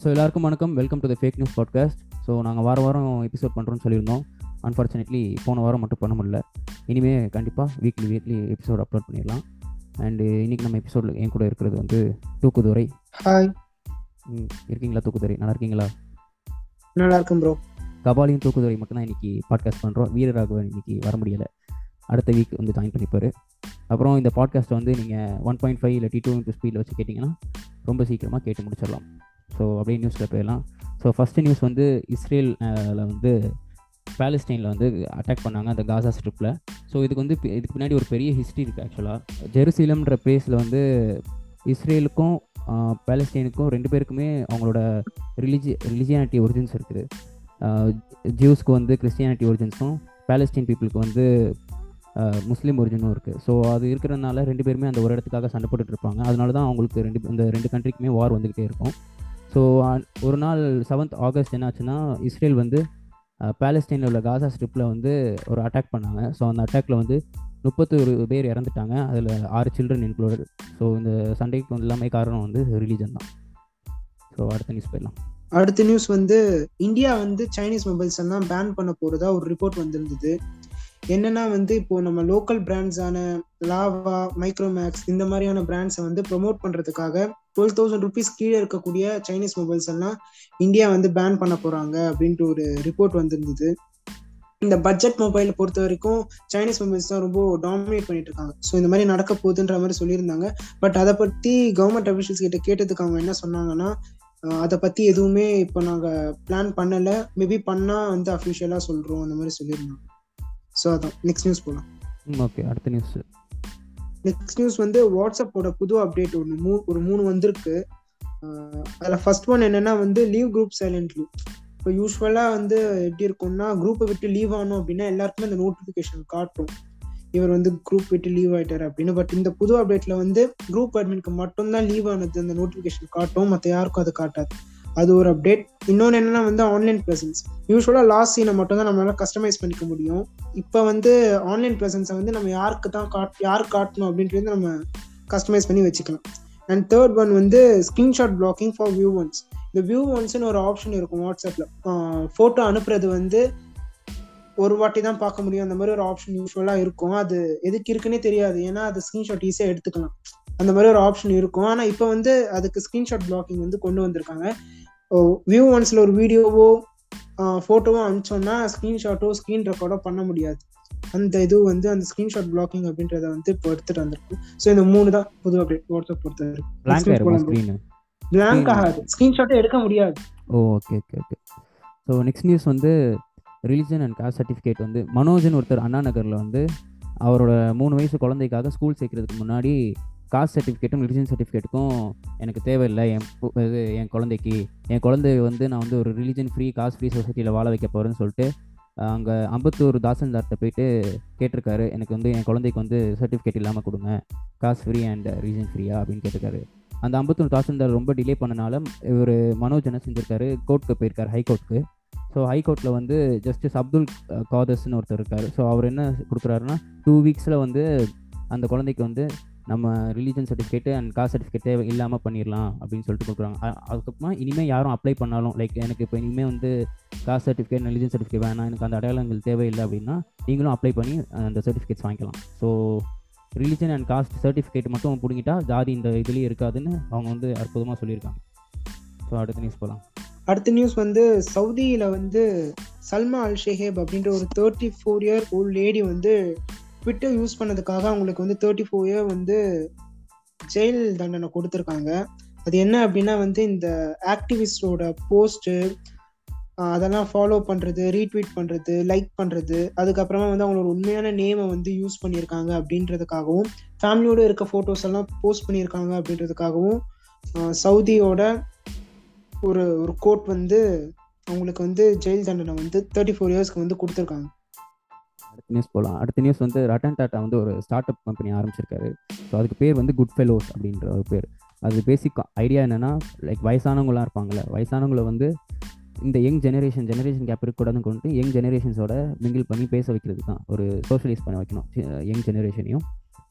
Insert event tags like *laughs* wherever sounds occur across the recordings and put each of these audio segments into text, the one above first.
So எல்லாருக்கும் வணக்கம். Welcome to the fake news podcast so நாங்கள் வார வாரம் எபிசோட் பண்ணுறோன்னு சொல்லியிருந்தோம். அன்ஃபார்ச்சுனேட்லி போன வாரம் மட்டும் பண்ண முடியல. இனிமேல் கண்டிப்பாக வீக்லி வீக்லி எபிசோட் அப்லோட் பண்ணிடலாம். அண்டு இன்றைக்கி நம்ம எபிசோடில் என் கூட இருக்கிறது வந்து தூக்குதுறை ஹாய் ம், இருக்கீங்களா தூக்குதுறை நல்லா இருக்கீங்களா? நல்லா இருக்கும் ப்ரோ கபாலியும் தூக்குதுறை மட்டும் தான் இன்றைக்கி பாட்காஸ்ட் பண்ணுறோம் வீரராகவன் இன்றைக்கி வர முடியலை. அடுத்த வீக் வந்து ஜாயின் பண்ணிப்பார். அப்புறம் இந்த பாட்காஸ்ட்டை வந்து நீங்கள் ஒன் பாயிண்ட் ஃபைவ் இல்லை டி டூ இன்ட்டு ஸ்பீடில் வச்சு கேட்டிங்கன்னா ரொம்ப சீக்கிரமாக கேட்டு முடிச்சிடலாம். ஸோ அப்படியே நியூஸில் போயிடலாம். ஸோ ஃபஸ்ட்டு நியூஸ் வந்து இஸ்ரேலில் வந்து பாலஸ்டைனில் வந்து அட்டாக் பண்ணாங்க அந்த காசா ஸ்ட்ரிப்பில் ஸோ இதுக்கு வந்து இதுக்கு பின்னாடி ஒரு பெரிய ஹிஸ்ட்ரி இருக்குது ஆக்சுவலாக ஜெருசீலம்ன்ற பிளேஸில் வந்து இஸ்ரேலுக்கும் பேலஸ்டைனுக்கும் ரெண்டு பேருக்குமே அவங்களோட ரிலிஜி ரிலிஜியானிட்டி ஒரிஜின்ஸ் இருக்குது. ஜியூஸ்க்கு வந்து கிறிஸ்டியானிட்டி ஒரிஜின்ஸும் பேலஸ்டீன் பீப்புளுக்கு வந்து முஸ்லீம் ஒரிஜினும் இருக்குது ஸோ அது இருக்கிறதுனால ரெண்டு பேருமே அந்த ஒரு இடத்துக்காக சண்டை போட்டுட்டு இருப்பாங்க. அதனால தான் அவங்களுக்கு ரெண்டு இந்த ரெண்டு கண்ட்ரிக்குமே வார் வந்துக்கிட்டே இருக்கும். ஸோ ஒரு நாள் செவன்த் ஆகஸ்ட் என்னாச்சுன்னா இஸ்ரேல் வந்து பேலஸ்டைனில் உள்ள காசா ஸ்ட்ரிப்பில் வந்து ஒரு அட்டாக் பண்ணாங்க. ஸோ அந்த அட்டாக்ல வந்து முப்பத்தொரு பேர் இறந்துட்டாங்க. அதில் ஆறு சில்ட்ரன் இன்க்ளூடட் ஸோ இந்த சண்டைக்கு எல்லாமே காரணம் வந்து ரிலீஜன் தான். ஸோ அடுத்த நியூஸ் போயிடலாம். அடுத்த நியூஸ் வந்து இந்தியா வந்து சைனீஸ் மொபைல்ஸ் எல்லாம் பேன் பண்ண போகிறதா ஒரு ரிப்போர்ட் வந்திருந்தது. என்னன்னா வந்து இப்போ நம்ம லோக்கல் பிராண்ட்ஸான லாவா மைக்ரோமேக்ஸ் இந்த மாதிரியான பிராண்ட்ஸை வந்து ப்ரோமோட் பண்றதுக்காக டுவெல் தௌசண்ட் ருபீஸ் கீழே இருக்கக்கூடிய சைனீஸ் மொபைல்ஸ் எல்லாம் இந்தியா வந்து பேன் பண்ண போறாங்க அப்படின்ட்டு ஒரு ரிப்போர்ட் வந்திருந்தது. இந்த பட்ஜெட் மொபைல் பொறுத்த வரைக்கும் சைனீஸ் மொபைல்ஸ் தான் ரொம்ப டாமினேட் பண்ணிட்டு இருக்காங்க. ஸோ இந்த மாதிரி நடக்க போகுதுன்ற மாதிரி சொல்லியிருந்தாங்க. பட் அதை பற்றி கவர்மெண்ட் அஃபிஷியல்ஸ் கிட்ட கேட்டதுக்கு அவங்க என்ன சொன்னாங்கன்னா அதை பற்றி எதுவுமே இப்போ நாங்கள் பிளான் பண்ணலை. மேபி பண்ணால் வந்து அஃபிஷியலாக சொல்கிறோம் அந்த மாதிரி சொல்லியிருந்தாங்க. ஸோ அதான். நெக்ஸ்ட் நியூஸ் போகலாம் ஓகே அடுத்த நியூஸ் நெக்ஸ்ட் நியூஸ் வந்து வாட்ஸ்அப்போட புது அப்டேட் ஒன்று மூ ஒரு மூணு வந்திருக்கு. அதுல ஃபர்ஸ்ட் ஒன் என்னன்னா வந்து லீவ் குரூப் சைலண்ட்லி இப்போ யூஸ்வலா வந்து எப்படி இருக்கும்னா குரூப்பை விட்டு லீவ் ஆனோம் அப்படின்னா எல்லாருக்குமே அந்த நோட்டிஃபிகேஷன் காட்டும். இவர் வந்து குரூப் விட்டு லீவ் ஆயிட்டாரு அப்படின்னு. பட் இந்த புது அப்டேட்ல வந்து குரூப் அட்மின்க்கு மட்டும்தான் லீவ் ஆனது அந்த நோட்டிஃபிகேஷன் காட்டும். மற்ற யாருக்கும் அது காட்டாது. அது ஒரு அப்டேட் இன்னொன்று என்னென்னா வந்து ஆன்லைன் ப்ரெசன்ஸ் யூஸ்வலாக லாஸ்ட் சீனை மட்டும் தான் நம்மளால கஸ்டமைஸ் பண்ணிக்க முடியும். இப்போ வந்து ஆன்லைன் ப்ரெசன்ஸை வந்து நம்ம யாருக்கு தான் காட் யாருக்கு காட்டணும் அப்படின்றது நம்ம கஸ்டமைஸ் பண்ணி வச்சுக்கலாம். அண்ட் தேர்ட் ஒன் வந்து screenshot blocking for view once இந்த வியூ ஒன்ஸ்னு ஒரு ஆப்ஷன் இருக்கும் வாட்ஸ்அப்பில் ஃபோட்டோ அனுப்புறது வந்து ஒரு வாட்டி தான் பார்க்க முடியும். அந்த மாதிரி ஒரு ஆப்ஷன் யூஸ்வலாக இருக்கும். அது எதுக்கு இருக்குன்னே தெரியாது. ஏன்னா அது ஸ்க்ரீன்ஷாட் ஈஸியாக எடுத்துக்கலாம். அந்த மாதிரி ஒரு ஆப்ஷன் இருக்கும். ஆனால் இப்போ வந்து அதுக்கு ஸ்க்ரீன்ஷாட் பிளாக்கிங் வந்து கொண்டு வந்திருக்காங்க. வியூ ஒன்ஸில் ஒரு வீடியோவோ ஃபோட்டோவோ அனுப்பிச்சோன்னா ஸ்க்ரீன்ஷாட்டோ ஸ்க்ரீன் ரெக்கார்டோ பண்ண முடியாது. அந்த இது வந்து அந்த ஸ்க்ரீன்ஷாட் பிளாக்கிங் அப்படின்றத வந்து இப்போ எடுத்துட்டு வந்திருக்கும் ஸோ இந்த மூணு தான் புது அப்டேட் வாட்ஸ்அப் பொறுத்த வரைக்கும் பிளாங்க் ஆயிருக்கும் ஸ்க்ரீனு பிளாங்க் ஆகாது. ஸ்க்ரீன்ஷாட்டே எடுக்க முடியாது. ஓ okay okay okay so next news வந்து ரிலிஜன் அண்ட் காஸ்ட் சர்டிஃபிகேட் வந்து மனோஜன் ஒருத்தர் அண்ணா நகரில் வந்து அவரோட மூணு வயசு குழந்தைக்காக ஸ்கூல் சேர்க்கறதுக்கு முன்னாடி காஸ்ட் சர்டிஃபிகேட்டும் ரிலிஜன் சர்டிஃபிகேட்டுக்கும் எனக்கு தேவையில்லை. என் பு- இது என் குழந்தைக்கு. என் குழந்தை வந்து நான் வந்து ஒரு ரிலிஜன் ஃப்ரீ காஸ்ட் ஃப்ரீ சொசைட்டியில் வாழ வைக்க போகிறேன்னு சொல்லிட்டு அங்கே அம்பத்தூர் தாசன்தார்கிட்ட போயிட்டு கேட்டிருக்காரு. எனக்கு வந்து என் குழந்தைக்கு வந்து சர்டிஃபிகேட் இல்லாமல் கொடுங்க. காஸ்ட் ஃப்ரீ அண்ட் ரீஜன் ஃப்ரீயா அப்படின்னு கேட்டிருக்காரு. அந்த அம்பத்தூர் தாசன்தார் ரொம்ப டிலே பண்ணனால இவர் மனோஜ் என்ன செஞ்சிருக்காரு. கோர்ட்டுக்கு போயிருக்காரு ஹைகோர்ட்டுக்கு ஸோ ஹைகோர்ட்டில் வந்து ஜஸ்டிஸ் அப்துல் காதர்ஸ்னு ஒருத்தர் இருக்கார். ஸோ அவர் என்ன கொடுக்குறாருன்னா டூ வீக்ஸில் வந்து அந்த குழந்தைக்கு வந்து நம்ம ரிலீஜன் சர்டிஃபிகேட்டு அண்ட் காஸ்ட் சர்டிஃபிகேட்டே இல்லாமல் பண்ணிடலாம் அப்படின்னு சொல்லிட்டு கொடுக்குறாங்க. அதுக்கப்புறமா இனிமேல் யாரும் அப்ளை பண்ணாலும் லைக் எனக்கு இப்போ இனிமேல் வந்து காஸ்ட் சர்டிஃபிகேட் ரிலீஜன் சர்டிஃபிகேட் வேணாம் எனக்கு அந்த அடையாளங்கள் தேவையில்லை அப்படின்னா நீங்களும் அப்ளை பண்ணி அந்த சர்டிஃபிகேட்ஸ் வாங்கிக்கலாம். So religion and caste certificate மட்டும் பிடிங்கிட்டா ஜாதி இந்த இதுலேயே இருக்காதுன்னு அவங்க வந்து அற்புதமாக சொல்லியிருக்காங்க. ஸோ அடுத்த நியூஸ் போகலாம் அடுத்த நியூஸ் வந்து சவுதியில் வந்து சல்மா அல் ஷெஹேப் அப்படின்ற ஒரு thirty four year old lady வந்து ட்விட்டர் யூஸ் பண்ணதுக்காக அவங்களுக்கு வந்து தேர்ட்டி ஃபோர் இயர் வந்து ஜெயில் தண்டனை கொடுத்துருக்காங்க. அது என்ன அப்படின்னா வந்து இந்த ஆக்டிவிஸ்டோட போஸ்ட்டு அதெல்லாம் ஃபாலோ பண்ணுறது ரீட்வீட் பண்ணுறது லைக் பண்ணுறது அதுக்கப்புறமா வந்து அவங்களோட உண்மையான நேமை வந்து யூஸ் பண்ணியிருக்காங்க அப்படின்றதுக்காகவும் ஃபேமிலியோடு இருக்க ஃபோட்டோஸ் எல்லாம் போஸ்ட் பண்ணியிருக்காங்க அப்படின்றதுக்காகவும் சவுதியோட ஒரு ஒரு கோர்ட் வந்து அவங்களுக்கு வந்து ஜெயில் தண்டனை வந்து தேர்ட்டி ஃபோர் இயர்ஸ்க்கு வந்து கொடுத்துருக்காங்க. அடுத்த நியூஸ் போகலாம் அடுத்த நியூஸ் வந்து ரட்டன் டாட்டா வந்து ஒரு ஸ்டார்ட் அப் கம்பெனி ஆரம்பிச்சிருக்காரு. ஸோ அதுக்கு பேர் வந்து குட் ஃபெலோஸ் அப்படின்ற ஒரு பேர். அது பேசிக் ஐடியா என்னென்னா லைக் வயசானவங்களாம் இருப்பாங்கள்ல வயசானவங்கள வந்து இந்த யங் ஜெனரேஷன் ஜெனரேஷன் கேப் இருக்கக்கூடாதுன்னு கொண்டு யங் ஜெனரேஷன்ஸோட மிங்கிள் பண்ணி பேச வைக்கிறது தான். ஒரு சோஷியலைஸ் பண்ண வைக்கணும். யங் ஜெனரேஷனையும்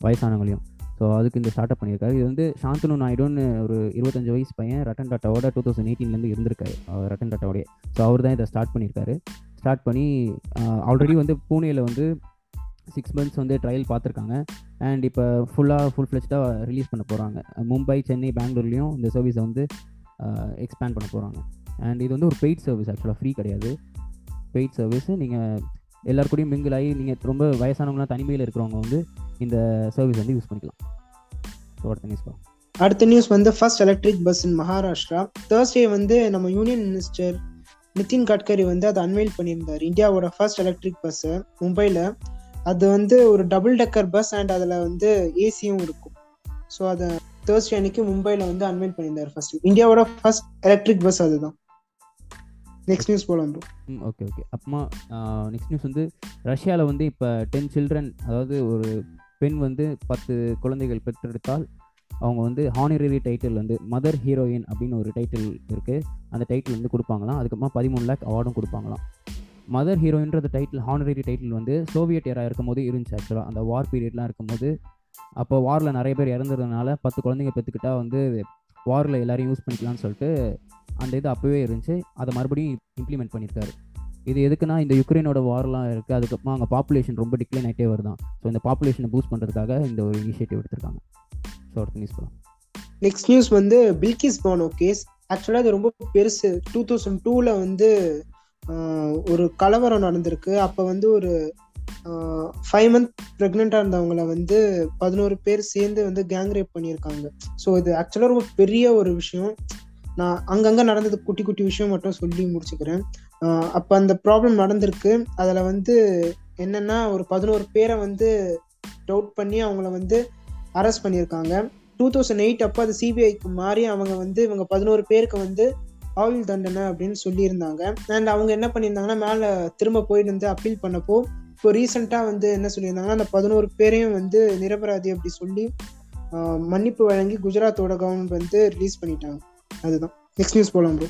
வயசானவங்களையும். ஸோ அதுக்கு இந்த ஸ்டார்ட் அப் பண்ணியிருக்காரு. இது வந்து சாந்தனு நாயுடுன்னு ஒரு இருபத்தஞ்சு வயசு பையன் ரட்டன் டாட்டாவோட டூ தௌசண்ட் எயிட்டீன்லேருந்து இருந்திருக்காரு. ரட்டன் டாட்டாவோடைய ஸோ அவர் தான் இதை ஸ்டார்ட் பண்ணியிருக்காரு. ஸ்டார்ட் பண்ணி ஆல்ரெடி வந்து பூனேயில் வந்து சிக்ஸ் மந்த்ஸ் வந்து ட்ரையல் பார்த்துருக்காங்க. அண்ட் இப்போ ஃபுல்லாக ஃபுல் ஃப்ளெஜ்டாக ரிலீஸ் பண்ண போகிறாங்க மும்பை சென்னை பெங்களூர்லேயும் இந்த சர்வீஸை வந்து எக்ஸ்பேண்ட் பண்ண போகிறாங்க அண்ட் இது வந்து ஒரு பெய்ட் சர்வீஸ் ஆக்சுவலாக ஃப்ரீ கிடையாது. பெய்ட் சர்வீஸ் நீங்கள் எல்லார் கூடயும் மிங்கிள் ஆகி நீங்கள் ரொம்ப வயசானவங்களாம் தனிமையில் இருக்கிறவங்க வந்து இந்த சர்வீஸ் வந்து யூஸ் பண்ணிக்கலாம். ஸோ அடுத்த நியூஸ் பார்க்கலாம் அடுத்த நியூஸ் வந்து first electric bus in Maharashtra Thursday வந்து நம்ம யூனியன் மினிஸ்டர் நிதின் கட்கரி வந்து அதை அன்வைல் பண்ணியிருந்தார். இந்தியாவோட ஃபர்ஸ்ட் எலக்ட்ரிக் பஸ்ஸு மும்பையில் அது வந்து ஒரு டபுள் டெக்கர் பஸ் அண்ட் அதில் வந்து ஏசியும் இருக்கும். ஸோ அதை தேர்ஸ்டே அன்னைக்கு மும்பையில் வந்து அன்வைல் பண்ணியிருந்தார் ஃபர்ஸ்ட் இந்தியாவோட ஃபர்ஸ்ட் எலக்ட்ரிக் பஸ் அதுதான். நெக்ஸ்ட் நியூஸ் போகலாம் ப்ரோ ம் ஓகே ஓகே அப்புறமா நெக்ஸ்ட் நியூஸ் வந்து ரஷ்யாவில் வந்து இப்போ டென் சில்ட்ரன் அதாவது ஒரு பெண் வந்து பத்து குழந்தைகள் பெற்றெடுத்தால் அவங்க வந்து ஹானரரி டைட்டில் வந்து மதர் ஹீரோயின் அப்படின்னு ஒரு டைட்டில் இருக்குது அந்த டைட்டில் வந்து கொடுப்பாங்களாம். அதுக்கப்புறமா பதிமூணு லேக் அவார்டும் கொடுப்பாங்களாம். மதர் ஹீரோயின்றது டைட்டில் ஹானரரி டைட்டில் வந்து சோவியட் ஏரா இருக்கும்போது இருந்துச்சு ஆக்சுவலாக அந்த வார் பீரியட்லாம் இருக்கும்போது. அப்போ வாரில் நிறைய பேர் இறந்ததுனால பத்து குழந்தைங்க பெற்றுக்கிட்டா வந்து வாரில் எல்லோரையும் யூஸ் பண்ணிக்கலாம்னு சொல்லிட்டு அந்த இது அப்போவே இருந்துச்சு. அதை மறுபடியும் இம்ப்ளிமெண்ட் பண்ணியிருக்காரு. இது எதுக்குன்னா இந்த யுக்ரைனோட வார்லாம் இருக்குது அதுக்கப்புறமா அங்கே பாப்புலேஷன் ரொம்ப டிக்ளைன் ஆகிட்டே வருதான். ஸோ இந்த பாப்புலேஷனை பூஸ்ட் பண்ணுறதுக்காக இந்த ஒரு இனிஷியேட்டிவ் எடுத்திருக்காங்க. அடுத்த நியூஸ் போகலாம் நெக்ஸ்ட் நியூஸ் வந்து பில்கிஸ் பானோ கேஸ் ஆக்சுவலாக இது ரொம்ப பெருசு. டூ தௌசண்ட் டூவில் வந்து ஒரு கலவரம் நடந்திருக்கு. அப்போ வந்து ஒரு ஃபைவ் மந்த் ப்ரெக்னெண்ட்டாக இருந்தவங்கள வந்து பதினோரு பேர் சேர்ந்து வந்து கேங் ரேப் பண்ணியிருக்காங்க. ஸோ இது ஆக்சுவலாக ரொம்ப பெரிய ஒரு விஷயம். நான் அங்கங்கே நடந்தது குட்டி குட்டி விஷயம் மட்டும் சொல்லி முடிச்சுக்கிறேன். அப்போ அந்த ப்ராப்ளம் நடந்திருக்கு. அதில் வந்து என்னென்னா ஒரு பதினோரு பேரை வந்து டவுட் பண்ணி அவங்கள வந்து அரெஸ்ட் பண்ணியிருக்காங்க. டூ தௌசண்ட் எயிட் அப்போ அது சிபிஐக்கு மாறி அவங்க வந்து இவங்க பதினோரு பேருக்கு வந்து ஆயுள் தண்டனை அப்படின்னு சொல்லியிருந்தாங்க. அண்ட் அவங்க என்ன பண்ணியிருந்தாங்கன்னா மேலே திரும்ப போயிட்டு வந்து அப்பீல் பண்ணப்போ இப்போ ரீசெண்டாக வந்து என்ன சொல்லியிருந்தாங்கன்னா அந்த பதினோரு பேரையும் வந்து நிரபராதி அப்படி சொல்லி மன்னிப்பு வழங்கி குஜராத்தோட கவர்மெண்ட் வந்து ரிலீஸ் பண்ணிட்டாங்க. அதுதான். நெக்ஸ்ட் நியூஸ் போகலாம் ப்ரோ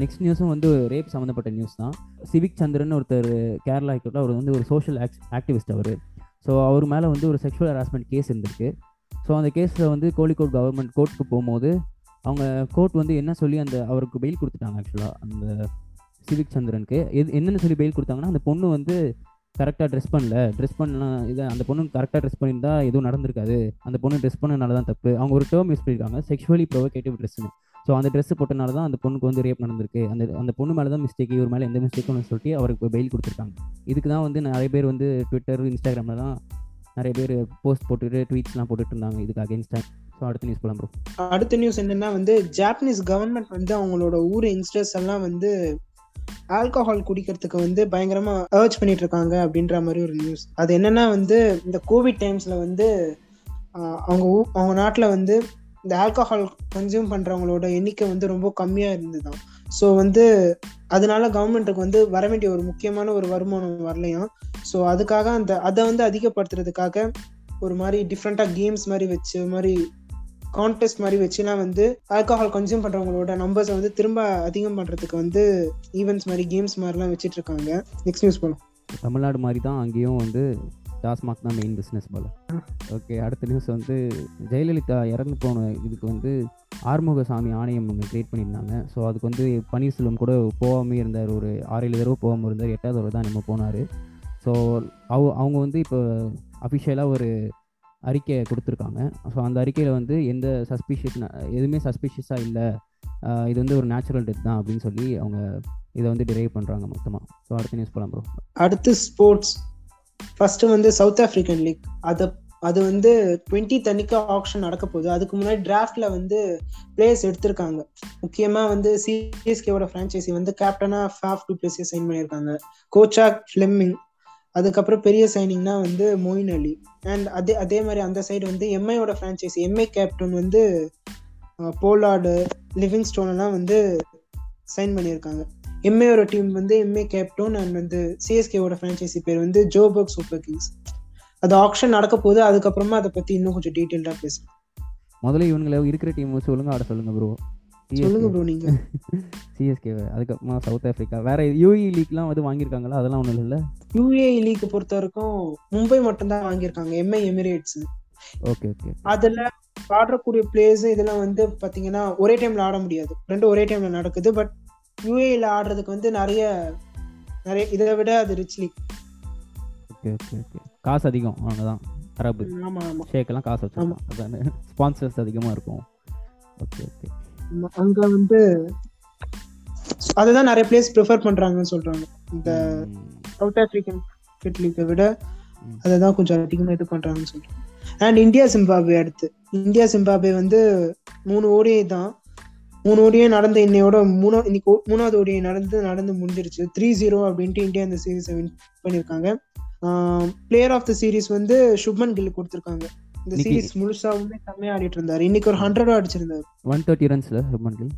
நெக்ஸ்ட் நியூஸும் வந்து ரேப் சம்மந்தப்பட்ட நியூஸ் தான். சிவிக் சந்திரன் ஒருத்தர் கேரளா அவர் வந்து ஒரு சோஷியல் ஆக்டிவிஸ்ட் அவர். ஸோ அவர் மேலே வந்து ஒரு செக்ஷுவல் ஹராஸ்மெண்ட் கேஸ் இருந்திருக்கு. ஸோ அந்த கேஸில் வந்து கோழிக்கோட் கவர்மெண்ட் கோர்ட்டுக்கு போகும்போது அவங்க கோர்ட் வந்து என்ன சொல்லி அந்த அவருக்கு பெயில் கொடுத்துட்டாங்க ஆக்சுவலாக அந்த சிவிக் சந்திரனுக்கு. எது என்னென்னு சொல்லி பெயில் கொடுத்தாங்கன்னா அந்த பொண்ணு வந்து கரெக்டாக ட்ரெஸ் பண்ணல. ட்ரெஸ் பண்ணலாம் இது அந்த பொண்ணு கரெக்டாக ட்ரெஸ் பண்ணியிருந்தா எதுவும் நடந்திருக்காது. அந்த பொண்ணு ட்ரெஸ் பண்ணனால தான் தப்பு. அவங்க ஒரு டேர்ம் யூஸ் பண்ணியிருக்காங்க செக்ஷுவலி ப்ரொவோகேட்டிவ் ட்ரெஸ்ஸுன்னு ஸோ அந்த ட்ரெஸ் போட்டனால தான் அந்த பொண்ணுக்கு வந்து ரேப் நடந்திருக்கு. அந்த அந்த பொண்ணு மேலே தான் மிஸ்டேக் இவர் மேலே எந்த மிஸ்டேக்கும் சொல்லிட்டு அவருக்கு பெயில் கொடுத்துருக்காங்க. இதுக்கு தான் வந்து நிறைய பேர் வந்து ட்விட்டர் இன்ஸ்டாகிராமில் தான் நிறைய பேர் போஸ்ட் போட்டுட்டு ட்வீட்ஸ்லாம் போட்டுட்டு இருந்தாங்க. இதுக்கு அகேன்ஸ்டாக ஸோ அடுத்த நியூஸ் போலாம் ப்ரோ அடுத்த நியூஸ் என்னன்னா வந்து ஜாப்பனீஸ் கவர்மெண்ட் வந்து அவங்களோட ஊர் யங்ஸ்டர்ஸ் எல்லாம் வந்து ஆல்கஹால் குடிக்கிறதுக்கு வந்து பயங்கரமா அர்ஜ் பண்ணிட்டு இருக்காங்க அப்படின்ற மாதிரி ஒரு நியூஸ் அது என்னன்னா வந்து இந்த கோவிட் டைம்ஸ்ல வந்து அவங்க ஊ- அவங்க நாட்டில் வந்து இந்த ஆல்கஹால் கன்சியூம் பண்ணுறவங்களோட எண்ணிக்கை வந்து ரொம்ப கம்மியாக இருந்துதான் ஸோ வந்து அதனால கவர்மெண்ட்டுக்கு வந்து வர வேண்டிய ஒரு முக்கியமான ஒரு வருமானம் வரலையாம். ஸோ அதுக்காக அந்த அதை வந்து அதிகப்படுத்துறதுக்காக ஒரு மாதிரி டிஃப்ரெண்ட்டாக கேம்ஸ் மாதிரி வச்சு மாதிரி கான்டெஸ்ட் மாதிரி வச்சுலாம் வந்து ஆல்கஹால் கன்சியூம் பண்ணுறவங்களோட நம்பர்ஸை வந்து திரும்ப அதிகம் பண்ணுறதுக்கு வந்து ஈவெண்ட்ஸ் மாதிரி கேம்ஸ் மாதிரிலாம் வச்சுட்டு இருக்காங்க நெக்ஸ்ட் நியூஸ் போகலாம் தமிழ்நாடு மாதிரி தான் அங்கேயும் வந்து டாஸ்மாக் தான் மெயின் பிஸ்னஸ் போல். ஓகே அடுத்த நியூஸ் வந்து ஜெயலலிதா இறந்து போன இதுக்கு வந்து ஆறுமுகசாமி ஆணையம் ஒன்று கிரியேட் பண்ணியிருந்தாங்க. ஸோ அதுக்கு வந்து பன்னீர்செல்வம் கூட போகாமே இருந்தார். ஒரு ஆறேழு தடவை போகாமல் இருந்தார். எட்டாவது தடவை தான் நம்ம போனார். ஸோ அவ அவங்க வந்து இப்போ அஃபிஷியலாக ஒரு அறிக்கையை கொடுத்துருக்காங்க. ஸோ அந்த அறிக்கையில் வந்து எந்த சஸ்பிஷியஸ் எதுவுமே சஸ்பிஷியஸாக இல்லை. இது வந்து ஒரு நேச்சுரல் டெத் தான் அப்படின்னு சொல்லி அவங்க இதை வந்து டிரைவ் பண்ணுறாங்க மொத்தமாக ஸோ அடுத்த நியூஸ் போகலாம் ப்ரோ அடுத்து ஸ்போர்ட்ஸ் ஃபர்ஸ்ட் வந்து சவுத் ஆஃப்ரிக்கன் லீக் அது அது வந்து டுவெண்ட்டி தனிக்கு ஆப்ஷன் நடக்க போகுது. அதுக்கு முன்னாடி டிராஃப்ட்ல வந்து பிளேயர்ஸ் எடுத்திருக்காங்க. முக்கியமாக வந்து சிஎஸ்கேவோட ஃப்ரான்ச்சைசி வந்து கேப்டனாக ஃபாஃப் டூ பிளேஸே சைன் பண்ணியிருக்காங்க. கோச்சா ஃபிளெமிங் அதுக்கப்புறம் பெரிய சைனிங்னா வந்து மொயின் அலி. அண்ட் அதே அதே மாதிரி அந்த சைடு வந்து எம்ஐயோட ஃப்ரான்ச்சைசி எம்ஐ கேப்டன் வந்து போலார்டு லிவிங் ஸ்டோன்லாம் வந்து சைன் பண்ணியிருக்காங்க. எம்ஏயோட டீம் வந்து எம்ஏ கேப்டோன் அண்ட் வந்து சிஎஸ்கேவோட ஃப்ரான்ச்சைசி பேர் வந்து ஜோபர்க் சூப்பர் கிங்ஸ் அது ஆக்ஷன் நடக்க போகுது அதுக்கப்புறமா அதை பற்றி இன்னும் கொஞ்சம் டீட்டெயில்டாக பேசலாம். முதல்ல இவங்களை இருக்கிற டீம் வச்சு ஒழுங்கா ஆட சொல்லுங்கள் ப்ரோ சொல்லுங்க ப்ரோ நீங்க. *laughs* சிஎஸ்கே அதுக்கப்புறமா சவுத் ஆஃப்ரிக்கா வேற யூஇ லீக்லாம் வந்து வாங்கியிருக்காங்களா? அதெல்லாம் ஒன்றும் இல்லை யூஏ லீக் பொறுத்த வரைக்கும் மும்பை மட்டும் தான் வாங்கியிருக்காங்க எம்ஐ எமிரேட்ஸ் ஓகே ஓகே அதுல ஆடக்கூடிய பிளேயர்ஸ் இதெல்லாம் வந்து பாத்தீங்கன்னா ஒரே டைம்ல ஆட முடியாது. ரெண்டும் ஒரே டைம்ல நடக்குது. பட் யூஏல ஆடுறதுக்கு வந்து நிறைய நிறைய இதை விட அது rich league okay okay okay காசு அதிகம். அவ்வளோதான் அரபு. ஆமா ஆமா. ஷேக்கெல்லாம் காசு வச்சிருக்கோம் அதானே. ஸ்பான்சர்ஸ் அதிகமாக இருக்கும். Okay okay. அங்க வந்து அதுதான் நிறைய பிளேஸ் ப்ரிஃபர் பண்றாங்கன்னு சொல்றாங்க. இந்த சவுத் ஆப்பிரிக்கன் கிரிக்கெட் லீக்கை விட. அதை தான் கொஞ்சம் அதிகமாக இது பண்றாங்கன்னு சொல்றாங்க. அண்ட் இந்தியா சிம்பாப்வே அடுத்து. இந்தியா சிம்பாப்வே வந்து மூணு ஓடிஐ தான். மூணு ஓடிஐ நடந்த இன்னையோட மூணா இன்னைக்கு மூணாவது ஓடிஐ நடந்து நடந்து முடிஞ்சிருச்சு. த்ரீ ஜீரோ அப்படின்ட்டு இந்தியா இந்த சீரீஸை வின் பண்ணியிருக்காங்க. பிளேயர் ஆஃப் த சீரிஸ் வந்து சுப்மன் கில் கொடுத்துருக்காங்க. இந்த சீரிஸ் முழுசாவுமே செம்மையா ஆடிட்டு இருந்தாரு இன்னைக்கு ஒரு ஹண்ட்ரடும் அடிச்சிருந்தாரு. ஒன் தேர்ட்டி ரன்ஸில் ஹெர்மன் கில்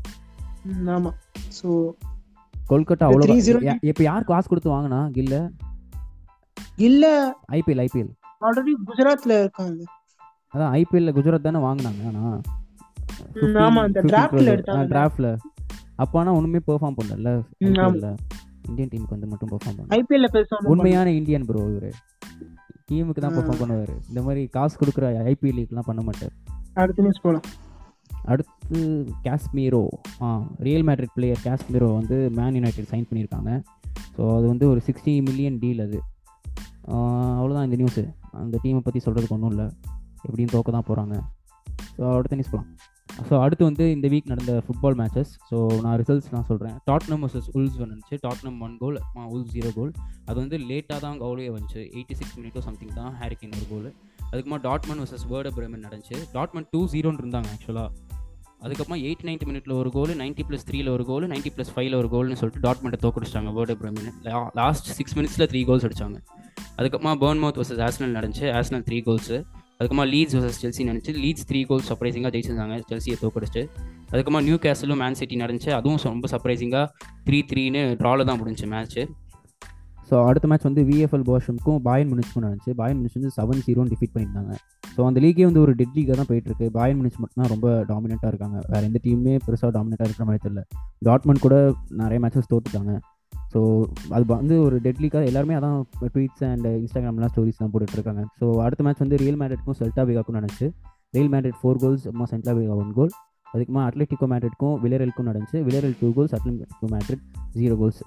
ஆமா. ஸோ கொல்கட்டா அவ்வளோ 3-0 இப்போ யார் காசு கொடுத்து வாங்கினா? கில்ல? இல்ல. ஐபிஎல் ஐபிஎல் ஆல்ரெடி குஜராத்ல இருக்காங்க. அதான் ஐபிஎல்ல குஜராத் தானே வாங்கினாங்க ஆனால் ம், ஆமா, அந்த draftல எடுத்தாங்க. டிராஃப்ட்ல அப்போ ஆனால் ஒன்றுமே பெர்ஃபார்ம் பண்ணல இந்தியன் டீமுக்கு வந்து மட்டும் பெர்ஃபார்ம் பண்ணல. ஐபிஎல்ல பேசாம உண்மையான இந்தியன் ப்ரோ இவரு. டீமுக்கு தான். பெர்ஃபார்ம் பண்ணுவார். இந்த மாதிரி காசு கொடுக்குற ஐபிஎல் லீக்லாம் பண்ண மாட்டார். அடுத்த நியூஸ் போலாம். அடுத்து காஸ்மீரோ ஆ ரியல் மேட்ரிட் பிளேயர் காஸ்மீரோ வந்து மேன் யுனைடெட் சைன் பண்ணியிருக்காங்க. ஸோ அது வந்து ஒரு சிக்ஸ்டி மில்லியன் டீல் அது. ஆ, அவ்வளவுதான் இந்த நியூஸு அந்த டீமை பற்றி சொல்கிறதுக்கு ஒன்றும் இல்லை. எப்படியும் தோக்க தான் போகிறாங்க ஸோ அடுத்த நியூஸ் போகலாம் ஸோ அடுத்து வந்து இந்த வீக் நடந்த ஃபுட்பால் மேட்சஸ் ஸோ நான் ரிசல்ட்ஸ் நான் சொல்கிறேன் டாட்னம் வர்சஸ் உல்ஸ் வந்துச்சு. Tottenham one goal Wolves zero goal அது வந்து லேட்டாக தான் கவுலே வந்துச்சு. எயிட்டி சிக்ஸ் மினிட்டோ சம்திங் தான் ஹேரிக்கின் ஒரு கோல் அதுக்கப்புறமா டாட்மன் வர்சஸ் வேர்ட பிரேமன் நடந்துச்சு. டாட்மன் டூ ஜீரோன்னு இருந்தாங்க ஆக்சுவலாக அதுக்கப்புறமா எயிட் நைன்ட்டி மினிட்ல ஒரு கோல் நைன்ட்டி ப்ளஸ் த்ரீல ஒரு கோல் நைன்ட்டி ப்ளஸ் ஃபைவ்ல ஒரு கோல்னு சொல்லிட்டு டாட்மெண்ட்டை தோக்கடிச்சிட்டாங்க வேர்டு பிரமின் லாஸ்ட் சிக்ஸ் மினிட்ஸில் த்ரீ கோல்ஸ் அடிச்சாங்க. அதுக்கப்புறமா பேர்ன் மவுத் வர்சஸ் ஆஸ்னல் நடந்துச்சு. ஆஸ்னல் த்ரீ கோல்ஸு அதுக்கப்புறமா லீட்ஸ் வர்சஸ் செல்சி நினச்சி லீட்ஸ் த்ரீ கோல் சர்ப்ரைசிங்காக ஜெயிச்சிருந்தாங்க செல்சியை தோக்கடிச்சு அதுக்கப்புறமா நியூ கேசலும் மேன் சிட்டி நடந்துச்சு. அதுவும் ரொம்ப சர்ப்ரைசிங்காக த்ரீ த்ரீன்னு ட்ராவில் தான் முடிஞ்சு மேட்ச்சு ஸோ அடுத்த மேட்ச் வந்து விஎஃப்எல் போஷமுக்கும் பாயன் முனிச்சுக்கும் நடந்துச்சு. பாயன் முனிச் வந்து செவன் ஜீரோன்னு டிஃபீட் பண்ணியிருந்தாங்க. ஸோ அந்த லீக்கே வந்து ஒரு டெட் லீக்காக தான் போயிட்டு இருக்கு பாயன் முனிச் மட்டும் தான் ரொம்ப டாமினெண்ட்டாக இருக்காங்க. வேறு எந்த டீமுமே பெருசாக டாமினெண்ட்டாக இருக்கிற மாதிரி தெரியல. டாட்மண்ட் கூட நிறைய மேட்சஸ் தோத்துட்டாங்க. ஸோ அது வந்து ஒரு டெட்லிக்காக எல்லாருமே அதான் ட்வீட்ஸ் அண்ட் இன்ஸ்டாகிராம்லாம் ஸ்டோரிஸ் தான் போட்டுட்டுருக்காங்க ஸோ அடுத்த மேட்ச் வந்து ரியல் மேட்ரிட்க்கும் செல்டா விகாக்கும் நடந்துச்சு. ரியல் மேட்ரிட் ஃபோர் கோல்ஸ் அம்மா சென்டா விகா ஒன் கோல் அதுக்குமா அட்லெட்டிகோ மேட்ரிட்க்கும் விலரலுக்கும் நடந்துச்சு. Villarreal two goals Atletico Madrid zero goals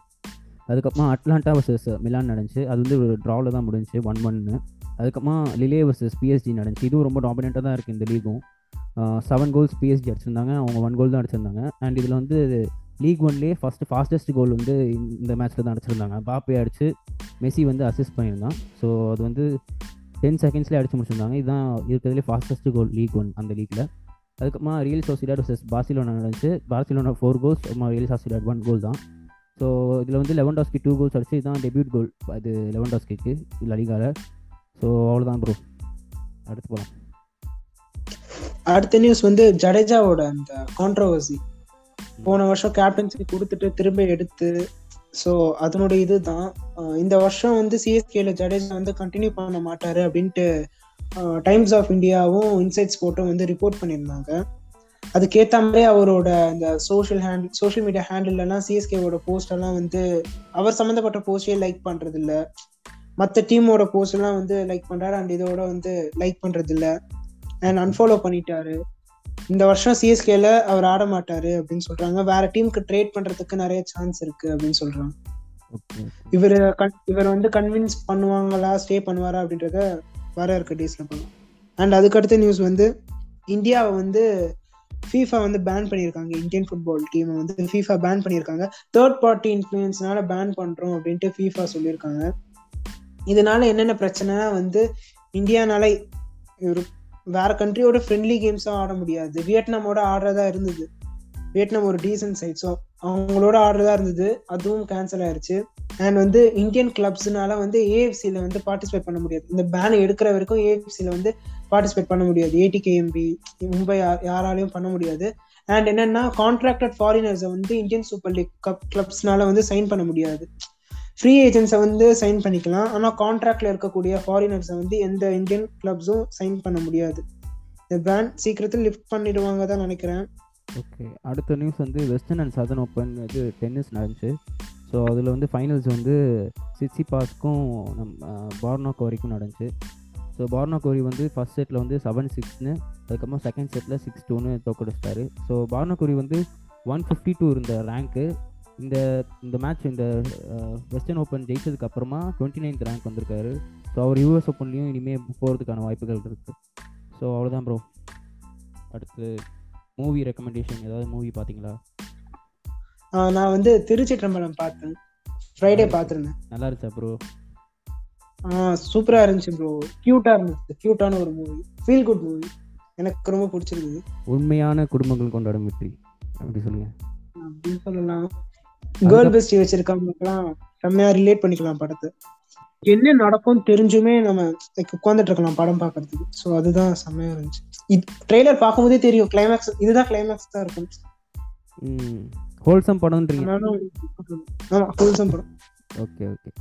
அதுக்கப்புறமா அட்லாண்டா வர்சஸ் மிலான் நடந்துச்சு. அது வந்து ஒரு ட்ராவில் தான் முடிஞ்சுச்சு ஒன் ஒன்னு அதுக்கப்புறமா லிலே வர்சஸ் பிஎஸ்ஜி நடந்துச்சு. இதுவும் ரொம்ப டாமினெண்ட்டாக தான் இருக்குது இந்த லீகும் செவன் கோல்ஸ் பிஎஸ்ஜி அடிச்சிருந்தாங்க. அவங்க ஒன் கோல் தான் அடிச்சிருந்தாங்க. அண்ட் இதில் வந்து லீக் ஒன்லேயே ஃபஸ்ட்டு ஃபாஸ்டஸ்ட் கோல் வந்து இந்த- மேட்ச்சில் தான் அடிச்சிருந்தாங்க. பாப்பே அடிச்சு மெஸ்ஸி வந்து அசிஸ்ட் பண்ணியிருந்தான். ஸோ அது வந்து டென் செகண்ட்ஸ்லேயே அடிச்சு முடிச்சிருந்தாங்க. இதுதான் இருக்கிறதுலே ஃபாஸ்டஸ்ட் கோல் லீக் ஒன் அந்த லீக்கில் அதுக்கப்புறமா ரியல் சோசிடாட் வர்சஸ் பார்சிலோனா நடந்துச்சு. பார்சிலோனா ஃபோர் கோல்ஸ் அப்புறமா ரியல் சோசிடாட் ஒன் கோல் தான். ஸோ இதில் வந்து லெவன் டாஸ்கி டூ கோல்ஸ் அடிச்சு இதுதான் டெபியூட் கோல் அது லெவன் டாஸ்கிக்கு லலிகால ஸோ அவ்வளோதான் ப்ரோ அடுத்து போகலாம் அடுத்த நியூஸ் வந்து ஜடேஜாவோட அந்த கான்ட்ரவர்சி போன வருஷம் கேப்டன்சி கொடுத்துட்டு திரும்ப எடுத்து ஸோ அதனுடைய இதுதான். இந்த வருஷம் வந்து சிஎஸ்கேல ஜடேஜா வந்து கண்டினியூ பண்ண மாட்டாரு அப்படின்ட்டு டைம்ஸ் ஆஃப் இந்தியாவும் இன்சைட்ஸ் போட்டும் வந்து ரிப்போர்ட் பண்ணியிருந்தாங்க. அதுக்கேற்ற மாதிரி அவரோட அந்த சோஷியல் ஹேண்ட் சோஷியல் மீடியா ஹேண்டில்லாம் சிஎஸ்கேவோட போஸ்ட் எல்லாம் வந்து அவர் சம்மந்தப்பட்ட போஸ்டே லைக் பண்ணுறது இல்லை மற்ற டீமோட போஸ்ட் எல்லாம் வந்து லைக் பண்ணுறாரு அண்ட் இதோட வந்து லைக் பண்ணுறது இல்லை அண்ட் அன்ஃபாலோ பண்ணிட்டாரு. இந்த வருஷம் சிஎஸ்கேல அவர் ஆட மாட்டாரு அப்படின்னு சொல்றாங்க. வேற டீமுக்கு ட்ரேட் பண்றதுக்கு நிறைய சான்ஸ் இருக்கு அப்படின்னு சொல்றாங்க. இவர் இவர் வந்து கன்வின்ஸ் பண்ணுவாங்களா ஸ்டே பண்ணுவாரா அப்படின்றத வர இருக்க டேஸ்ல பண்ணுவோம் அண்ட் அதுக்கடுத்த நியூஸ் வந்து இந்தியாவை வந்து ஃபீஃபா வந்து பேன் பண்ணியிருக்காங்க. இந்தியன் ஃபுட்பால் டீமை வந்து ஃபீஃபா பேன் பண்ணியிருக்காங்க. தேர்ட் பார்ட்டி இன்ஃப்ளூயன்ஸ்னால பேன் பண்றோம் அப்படின்ட்டு ஃபீஃபா சொல்லியிருக்காங்க. இதனால என்னென்ன பிரச்சனைனா வந்து இந்தியானால வேற கண்ட்ரியோட ஃப்ரெண்ட்லி கேம்ஸும் ஆட முடியாது. வியட்நாமோட ஆடுறதா இருந்தது. வியட்நாம் ஒரு டீசன்ட் சைட் ஸோ அவங்களோட ஆடுறதா இருந்தது. அதுவும் கேன்சல் ஆயிடுச்சு அண்ட் வந்து இந்தியன் கிளப்ஸ்னால வந்து ஏஎஃப்சியில் வந்து பார்ட்டிசிபேட் பண்ண முடியாது. இந்த பேனை எடுக்கிற வரைக்கும் ஏஎஃப்சியில் வந்து பார்ட்டிசிபேட் பண்ண முடியாது. ஏடிகேஎம்பி மும்பை யாராலையும் பண்ண முடியாது. அண்ட் என்னன்னா கான்ட்ராக்டட் ஃபாரினர்ஸை வந்து இந்தியன் சூப்பர் லீக் கப் கிளப்ஸ்னால வந்து சைன் பண்ண முடியாது. ஃப்ரீ ஏஜென்ட்ஸை வந்து சைன் பண்ணிக்கலாம். ஆனால் கான்ட்ராக்டில் இருக்கக்கூடிய ஃபாரினர்ஸை வந்து எந்த இந்தியன் கிளப்ஸும் சைன் பண்ண முடியாது. இந்த பேன் சீக்கிரத்தில் லிஃப்ட் பண்ணிடுவாங்க தான் நினைக்கிறேன். ஓகே அடுத்த நியூஸ் வந்து வெஸ்டர்ன் அண்ட் சதர்ன் ஓப்பன் இது டென்னிஸ் நடந்துச்சு. ஸோ அதில் வந்து ஃபைனல்ஸ் வந்து சிட்சி பாஸ்க்கும் நம் பார்னோக்கு வரைக்கும் நடந்துச்சு. ஸோ பார்னா கோரி வந்து ஃபர்ஸ்ட் செட்டில் வந்து செவன் சிக்ஸ்னு அதுக்கப்புறம் செகண்ட் செட்டில் சிக்ஸ் டூன்னு தோக்கடிச்சிட்டாரு ஸோ பார்னா கோரி வந்து ஒன் ஃபிஃப்டி டூ இருந்த ரேங்க்கு இந்த இந்த மேட்ச் இந்த வெஸ்டர்ன் ஓப்பன் ஜெயிச்சதுக்கு அப்புறமா டுவெண்ட்டி நைன்த் ரேங்க் வந்திருக்காரு. ஸோ அவர் யூஎஸ் ஓப்பன்லேயும் இனிமேல் போகிறதுக்கான வாய்ப்புகள் இருக்குது ஸோ அவ்வளோதான் ப்ரோ அடுத்து மூவி ரெக்கமெண்டேஷன் ஏதாவது மூவி பார்த்தீங்களா நான் வந்து திருச்சிற்றம்பலம் பார்த்தேன். ஃப்ரைடே பார்த்துருந்தேன். நல்லா இருந்துச்சா ப்ரோ ஆஹ் சூப்பரா இருந்துச்சு ப்ரோ கியூட்டா இருந்துச்சு. கியூட்டான ஒரு மூவி ஃபீல் குட் மூவி எனக்கு ரொம்ப பிடிச்சிருந்தது. உண்மையான குடும்பங்கள் கொண்டாடும் வெற்றி. அப்படி சொல்லுங்க. அப்படின்னு சொல்லலாம். கேர்ள் பெஸ்டி வச்சிருக்கவங்களுக்குலாம் செம்மையா ரிலேட் பண்ணிக்கலாம் படத்தை. என்ன நடக்கும் தெரிஞ்சுமே நம்ம லைக் உட்காந்துட்டு இருக்கலாம் படம் பார்க்கறதுக்கு. ஸோ அதுதான் செம்மையா இருந்துச்சு. இது ட்ரெய்லர் பார்க்கும்போதே தெரியும். கிளைமேக்ஸ் இதுதான் கிளைமேக்ஸ் தான் இருக்கும். ஹோல்சம் படம்ன்றீங்க. ஹோல்சம் படம். Okay okay.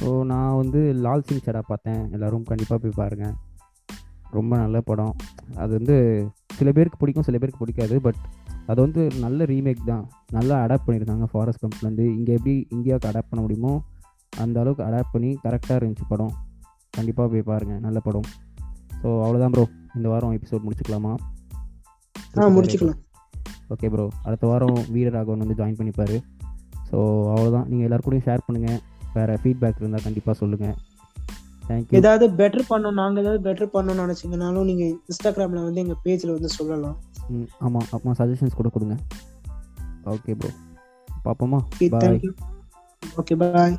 ஸோ நான் வந்து லால் சிங் சடா பார்த்தேன். எல்லாரும் கண்டிப்பாக போய் பாருங்கள் ரொம்ப நல்ல படம். அது வந்து சில பேருக்கு பிடிக்கும் சில பேருக்கு பிடிக்காது. பட் அது வந்து நல்ல ரீமேக் தான். நல்லா அடாப்ட் பண்ணியிருக்காங்க ஃபாரஸ்ட் கம்ப்லேருந்து இங்கே எப்படி இந்தியாவுக்கு அடாப்ட் பண்ண முடியுமோ அந்த அளவுக்கு அடாப்ட் பண்ணி கரெக்டாக இருந்துச்சு படம். கண்டிப்பாக போய் பாருங்கள் நல்ல படம். ஸோ அவ்வளோதான் ப்ரோ இந்த வாரம் எபிசோட் முடிச்சுக்கலாமா? ஆ முடிச்சுக்கலாம். ஓகே ப்ரோ அடுத்த வாரம் வீரராகவன் வந்து ஜாயின் பண்ணிப்பாரு. ஸோ அவ்வளோதான் நீங்கள் எல்லாரும் கூடயும் ஷேர் பண்ணுங்கள் வேறு ஃபீட்பேக் இருந்தால் கண்டிப்பாக சொல்லுங்கள் தேங்க்யூ ஏதாவது பெட்டர் பண்ணணும் நாங்க ஏதாவது பெட்டர் பண்ணணும்னு நினைச்சீங்கனாலும் நீங்க இன்ஸ்டாகிராம்ல வந்து எங்க பேஜ்ல வந்து சொல்லலாம். ம் ஆமாம் அப்புறமா சஜஷன்ஸ் கூட கொடுங்க ஓகே ப்ரோ பார்ப்போமா. Thank you okay bye